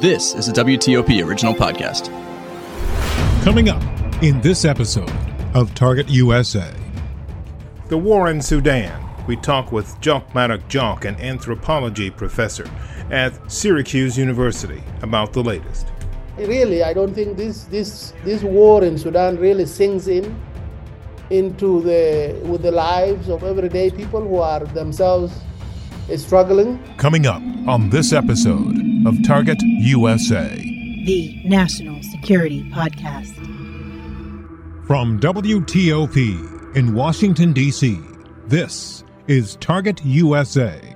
This is a WTOP original podcast. Coming up in this episode of Target USA. The war in Sudan. We talk with Jok Madut Jok, an anthropology professor at Syracuse University, about the latest. Really, I don't think this this this war in Sudan really sinks in into the with the lives of everyday people who are themselves struggling. Coming up on this episode of Target USA, the National Security Podcast. From WTOP in Washington, D.C., this is Target USA.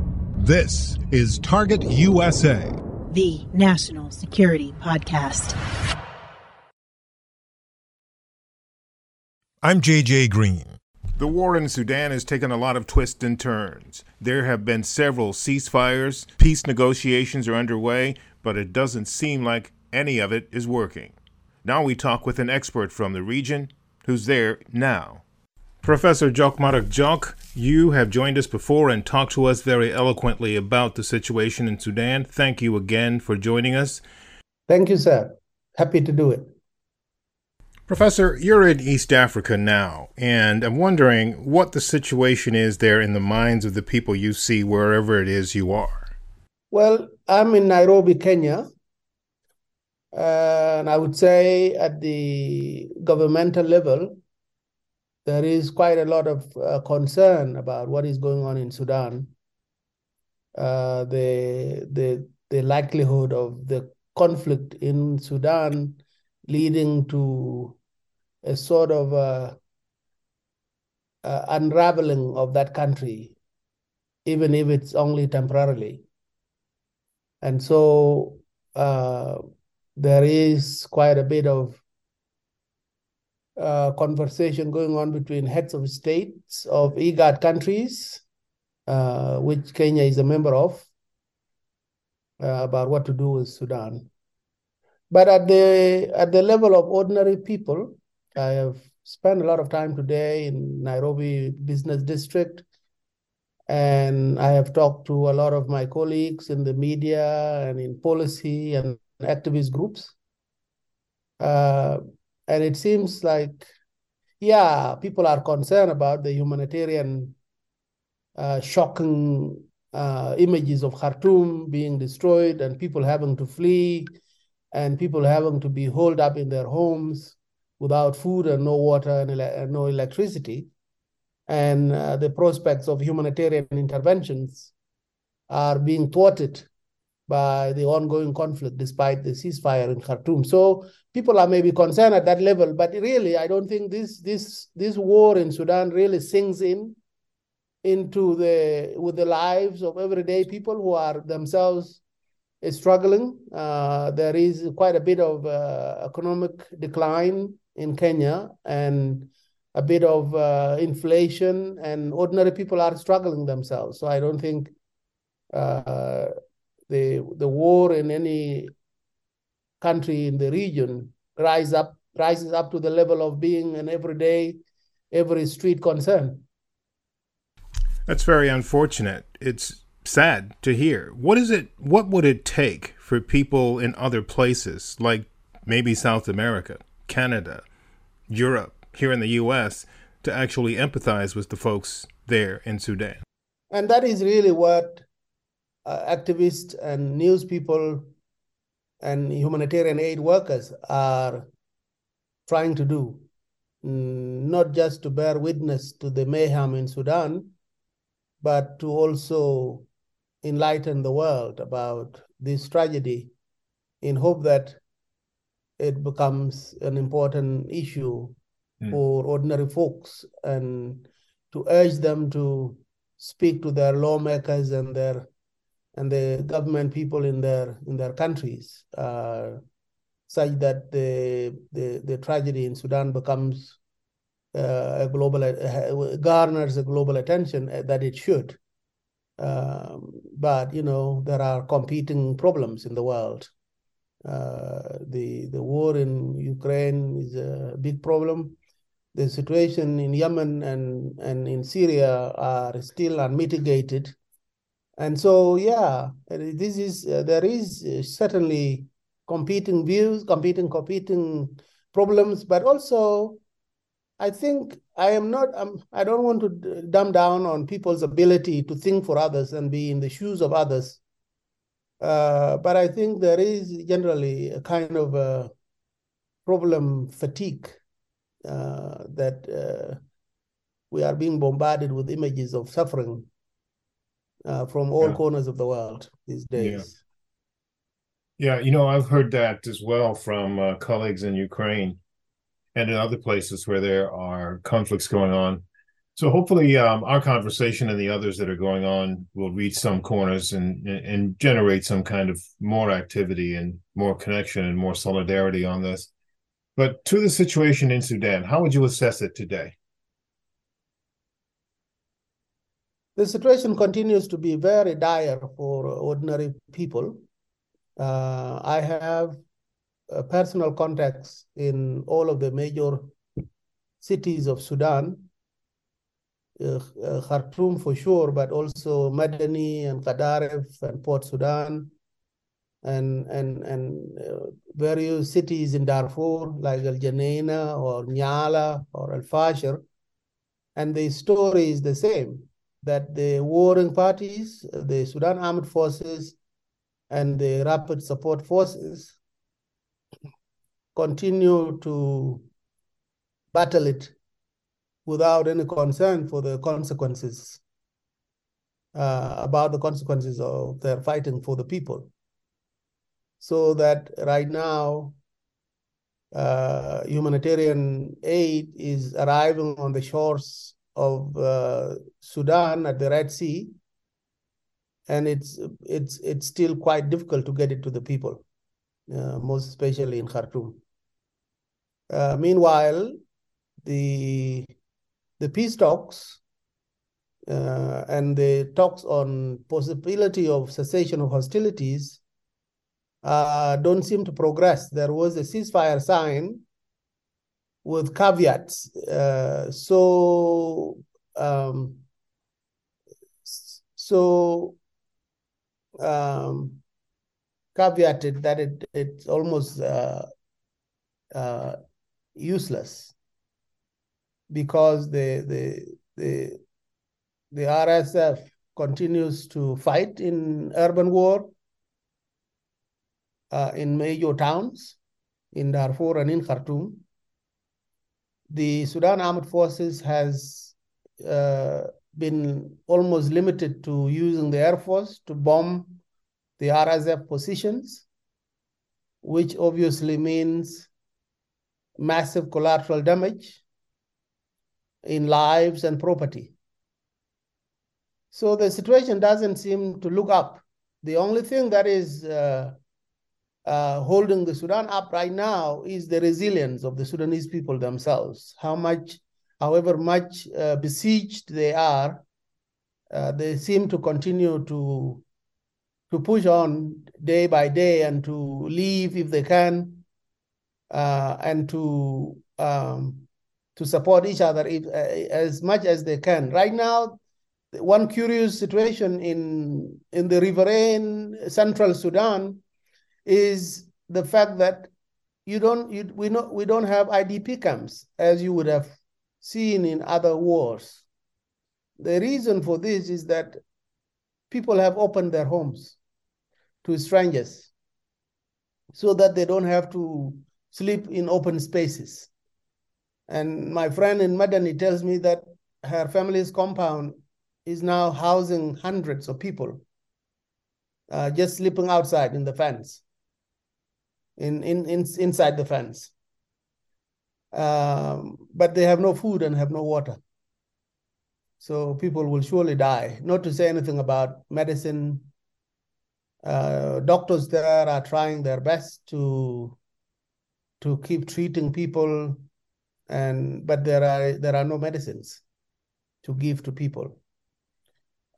This is Target USA, the National Security Podcast. I'm JJ Green. The war in Sudan has taken a lot of twists and turns. There have been several ceasefires, peace negotiations are underway, but it doesn't seem like any of it is working. Now we talk with an expert from the region who's there now. Professor Jok Madut Jok, you have joined us before and talked to us very eloquently about the situation in Sudan. Thank you again for joining us. Thank you, sir. Happy to do it. Professor, you're in East Africa now, and I'm wondering what the situation is there in the minds of the people you see wherever it is you are. Well, I'm in Nairobi, Kenya. Uh, and I would say at the governmental level, there is quite a lot of uh, concern about what is going on in Sudan. Uh, the the the likelihood of the conflict in Sudan leading to a sort of uh, uh unraveling of that country, even if it's only temporarily. And so uh, there is quite a bit of uh, conversation going on between heads of states of IGAD countries, uh, which Kenya is a member of, uh, about what to do with Sudan. But at the at the level of ordinary people, I have spent a lot of time today in Nairobi Business District, and I have talked to a lot of my colleagues in the media and in policy and activist groups. And it seems like, yeah, people are concerned about the humanitarian uh, shocking uh, images of Khartoum being destroyed and people having to flee and people having to be holed up in their homes without food and no water and, ele- and no electricity. And uh, the prospects of humanitarian interventions are being thwarted by the ongoing conflict despite the ceasefire in Khartoum. So people are maybe concerned at that level, but really I don't think this this this war in Sudan really sinks in into the with the lives of everyday people who are themselves struggling. Uh, there is quite a bit of uh, economic decline in Kenya and a bit of uh, inflation, and ordinary people are struggling themselves. So I don't think uh, the the war in any country in the region rise up rises up to the level of being an everyday, every street concern. That's very unfortunate. It's sad to hear. What is it? What would it take for people in other places, like maybe South America, Canada, Europe, here in the U.S., to actually empathize with the folks there in Sudan? And that is really what activists and news people and humanitarian aid workers are trying to do, mm, not just to bear witness to the mayhem in Sudan, but to also enlighten the world about this tragedy in hope that it becomes an important issue mm. for ordinary folks and to urge them to speak to their lawmakers and their and the government people in their in their countries uh, such that the, the the tragedy in Sudan becomes uh, a global uh, garners a global attention that it should. Um, but you know there are competing problems in the world. Uh, the the war in Ukraine is a big problem. The situation in Yemen and and in Syria are still unmitigated and so, yeah, this is uh, there is uh, certainly competing views, competing competing problems, but also I think I am not. I'm, I don't want to dumb down on people's ability to think for others and be in the shoes of others. Uh, but I think there is generally a kind of a problem fatigue uh, that uh, we are being bombarded with images of suffering uh, from all yeah. corners of the world these days. Yeah. yeah, you know, I've heard that as well from uh, colleagues in Ukraine and in other places where there are conflicts going on. So hopefully, um, our conversation and the others that are going on will reach some corners and and generate some kind of more activity and more connection and more solidarity on this. But to the situation in Sudan, how would you assess it today? The situation continues to be very dire for ordinary people. Uh, I have uh, personal contacts in all of the major cities of Sudan, uh, uh Khartoum for sure, but also Madani and Gadaref and Port Sudan, and and and uh, various cities in Darfur like Al Geneina or Nyala or Al Fashir, and the story is the same that the warring parties, the Sudan Armed Forces, and the Rapid Support Forces continue to battle it without any concern for the consequences, uh, about the consequences of their fighting for the people. So that right now, uh, humanitarian aid is arriving on the shores of uh, Sudan at the Red Sea, and it's it's it's still quite difficult to get it to the people, uh, most especially in Khartoum. Uh, meanwhile, the the peace talks uh, and the talks on possibility of cessation of hostilities uh, don't seem to progress. There was a ceasefire sign with caveats. Uh, so um, so um, caveated that it it's almost uh, uh, useless because the the the the RSF continues to fight in urban war uh, in major towns in Darfur and in Khartoum the Sudan Armed Forces has uh, been almost limited to using the Air Force to bomb the RSF positions, which obviously means massive collateral damage in lives and property. So the situation doesn't seem to look up. The only thing that is uh, uh, holding the Sudan up right now is the resilience of the Sudanese people themselves. How much, however much uh, besieged they are, uh, they seem to continue to to push on day by day and to leave if they can, uh, and to um, to support each other if, uh, as much as they can. Right now, one curious situation in in the riverine central Sudan is the fact that you don't you, we not we don't have IDP camps as you would have seen in other wars. The reason for this is that people have opened their homes to strangers so that they don't have to sleep in open spaces. And my friend in Madani tells me that her family's compound is now housing hundreds of people uh, just sleeping outside in the fence, in, in, in inside the fence. Um, but they have no food and have no water. So people will surely die. Not to say anything about medicine. Uh, doctors there are trying their best to to keep treating people, and but there are there are no medicines to give to people.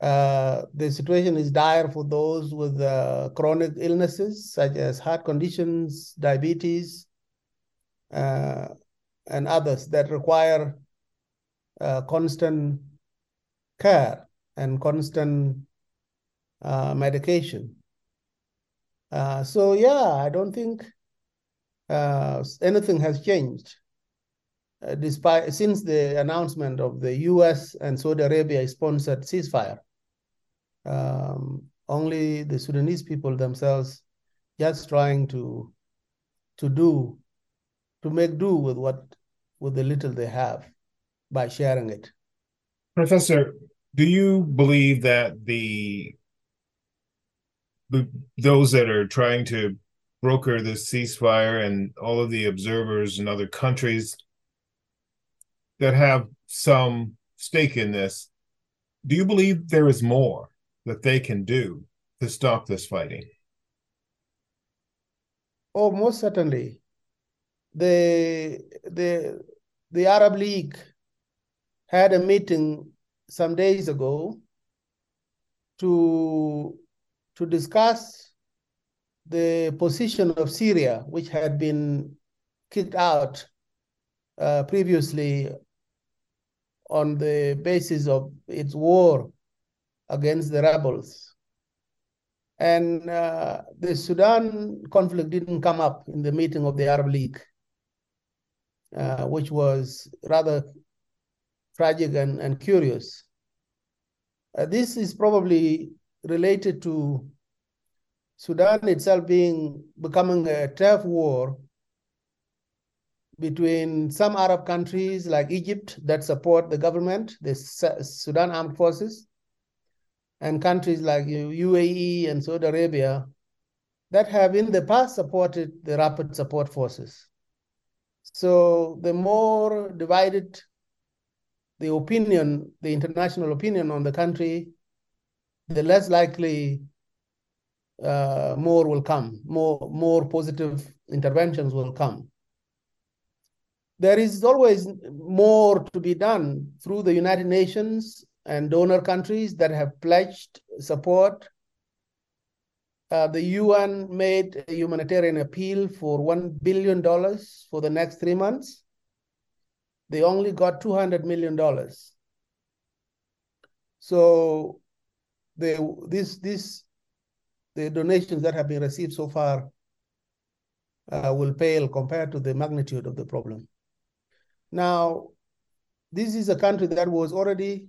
Uh, the situation is dire for those with uh, chronic illnesses such as heart conditions, diabetes, uh, and others that require uh, constant care and constant uh, medication. So yeah, I don't think anything has changed. Uh, despite since the announcement of the U.S. and Saudi Arabia sponsored ceasefire, um, only the Sudanese people themselves just trying to to do to make do with what with the little they have by sharing it. Professor, do you believe that the, the those that are trying to broker this ceasefire and all of the observers in other countries that have some stake in this, do you believe there is more that they can do to stop this fighting? Oh, most certainly. The the the Arab League had a meeting some days ago to to discuss the position of Syria, which had been kicked out uh, previously on the basis of its war against the rebels. And uh, the Sudan conflict didn't come up in the meeting of the Arab League, uh, which was rather tragic and, and curious. Uh, this is probably related to Sudan itself being becoming a turf war between some Arab countries like Egypt that support the government, the Sudan Armed Forces, and countries like UAE and Saudi Arabia that have in the past supported the rapid support forces. So the more divided the opinion, the international opinion on the country, the less likely uh, more will come, more, more positive interventions will come. There is always more to be done through the United Nations and donor countries that have pledged support. Uh, the UN made a humanitarian appeal for $1 billion for the next three months. They only got $200 million. So the, this, this, the donations that have been received so far uh, will pale compared to the magnitude of the problem. Now, this is a country that was already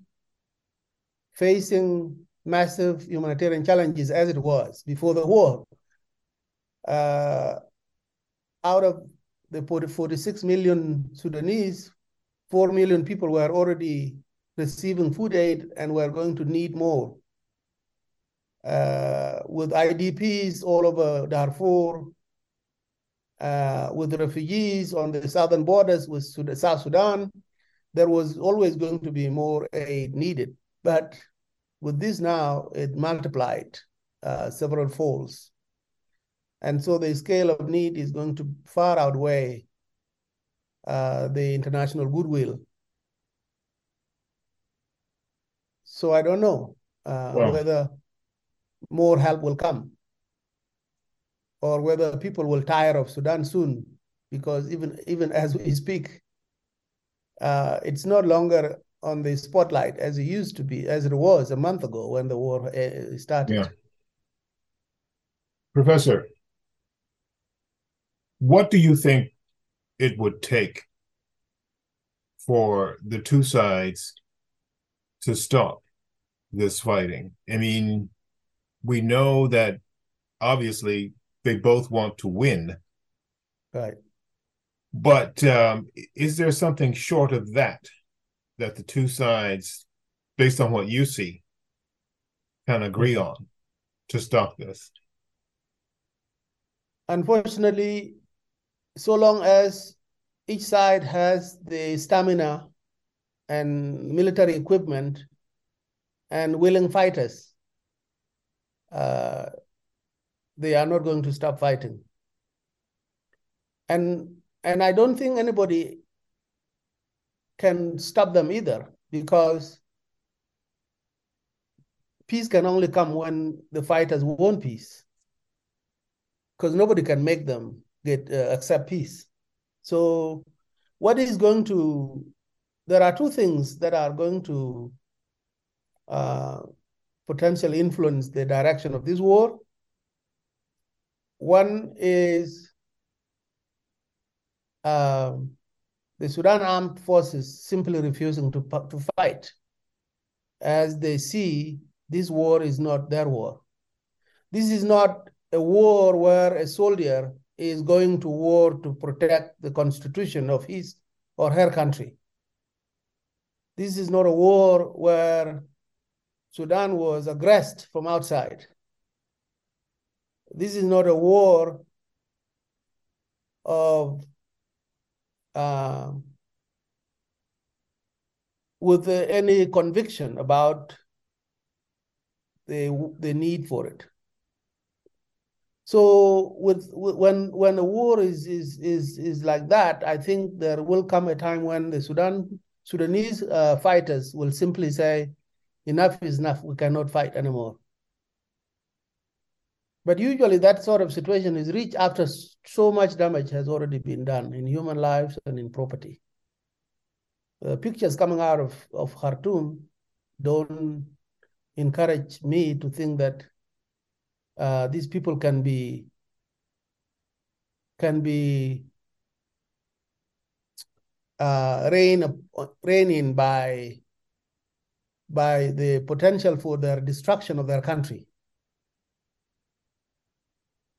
facing massive humanitarian challenges as it was before the war. Uh, out of the 40, 46 million Sudanese, 4 million people were already receiving food aid and were going to need more. Uh, with IDPs all over Darfur, uh, with refugees on the southern borders with South Sudan, there was always going to be more aid needed. But with this now, it multiplied uh, several folds. And so the scale of need is going to far outweigh uh, the international goodwill. So I don't know uh, wow. whether more help will come or whether people will tire of Sudan soon, because even even as we speak, uh, it's no longer on the spotlight as it used to be, as it was a month ago when the war uh, started. Yeah. Professor, what do you think it would take for the two sides to stop this fighting? I mean, we know that obviously they both want to win. Right. But um, is there something short of that that the two sides, based on what you see, can agree on to stop this? Unfortunately, so long as each side has the stamina and military equipment and willing fighters, uh, they are not going to stop fighting. And and I don't think anybody can stop them either because peace can only come when the fighters want peace because nobody can make them get uh, accept peace so what is going to there are two things that are going to uh, potentially influence the direction of this war one is um, the Sudan armed forces simply refusing to, to fight as they see this war is not their war. This is not a war where a soldier is going to war to protect the constitution of his or her country. This is not a war where Sudan was aggressed from outside. This is not a war of uh, with any conviction about the the need for it. So with, with, when when a war is is is is like that, I think there will come a time when the Sudan Sudanese uh, fighters will simply say, "Enough is enough. We cannot fight anymore." But usually, that sort of situation is reached after so much damage has already been done in human lives and in property. The pictures coming out of of Khartoum don't encourage me to think that uh, these people can be can be uh, rein, in by by the potential for their destruction of their country.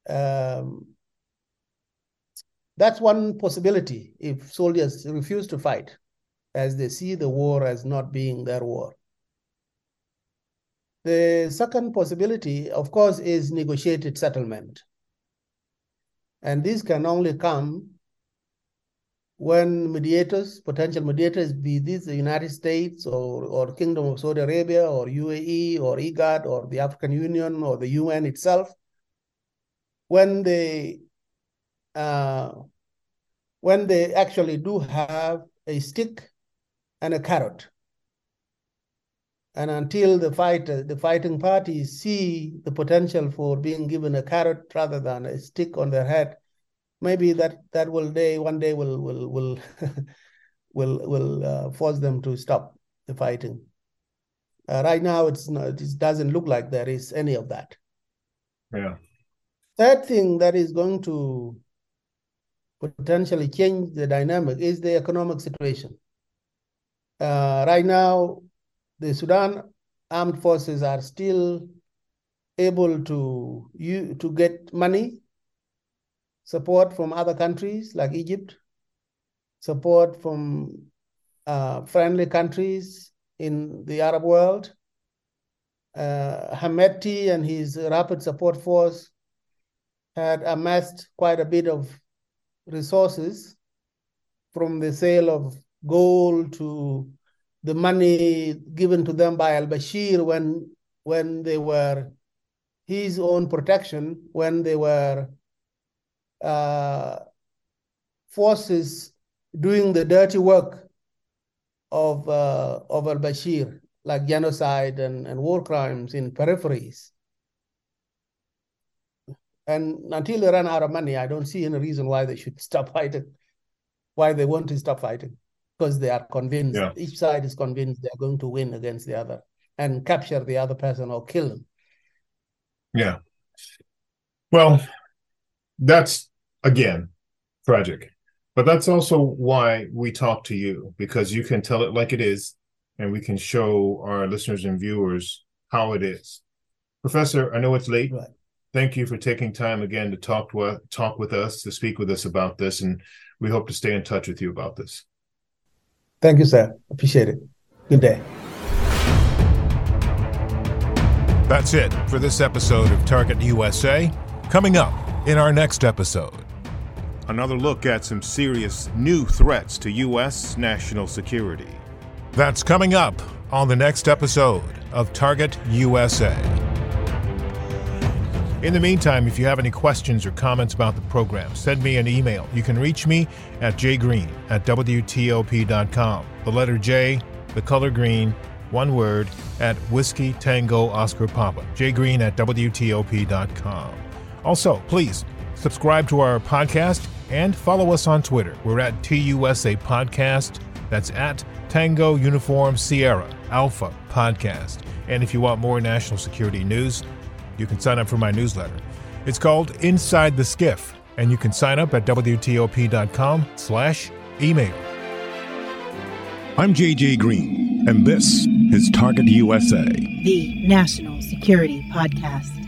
Um, that's one possibility if soldiers refuse to fight, as they see the war as not being their war. The second possibility, of course, is negotiated settlement. And this can only come when mediators, potential mediators, be this the United States or, or Kingdom of Saudi Arabia or UAE or IGAD or the African Union or the UN itself, when they uh, when they actually do have a stick and a carrot and until the fight, the fighting parties see the potential for being given a carrot rather than a stick on their head, maybe that that will day one day will will will will will uh, force them to stop the fighting. Uh, right now, it's not. It doesn't look like there is any of that. Yeah. Third thing that is going to potentially change the dynamic is the economic situation. Uh, right now, the Sudan armed forces are still able to to get money, support from other countries like Egypt, support from uh, friendly countries in the Arab world. Uh, Hameti and his rapid support force had amassed quite a bit of resources from the sale of gold to the money given to them by al-Bashir when when they were his own protection, when they were uh, forces doing the dirty work of uh, of al-Bashir, like genocide and, and war crimes in peripheries. And until they run out of money, I don't see any reason why they should stop fighting, why they want to stop fighting because they are convinced, yeah. each side is convinced they're going to win against the other and capture the other person or kill them. Yeah. Well, that's again tragic. But that's also why we talk to you because you can tell it like it is and we can show our listeners and viewers how it is. Professor, I know it's late. Right. Thank you for taking time again to talk to talk with us, to speak with us about this, and we hope to stay in touch with you about this. Thank you, sir. Appreciate it. Good day. That's it for this episode of Target USA. Coming up in our next episode. Another look at some serious new threats to U.S. national security. That's coming up on the next episode of Target USA. In the meantime, if you have any questions or comments about the program, send me an email. You can reach me at jgreen at WTOP.com. The letter J, the color green, one word, at Whiskey Tango Oscar Papa. jgreen at WTOP.com. Also, please subscribe to our podcast and follow us on Twitter. We're at TUSA Podcast. That's at Tango Uniform Sierra Alpha Podcast. And if you want more national security news, you can sign up for my newsletter. It's called Inside the SCIF, and you can sign up at WTOP.com slash email. I'm JJ Green, and this is Target USA, the National Security Podcast.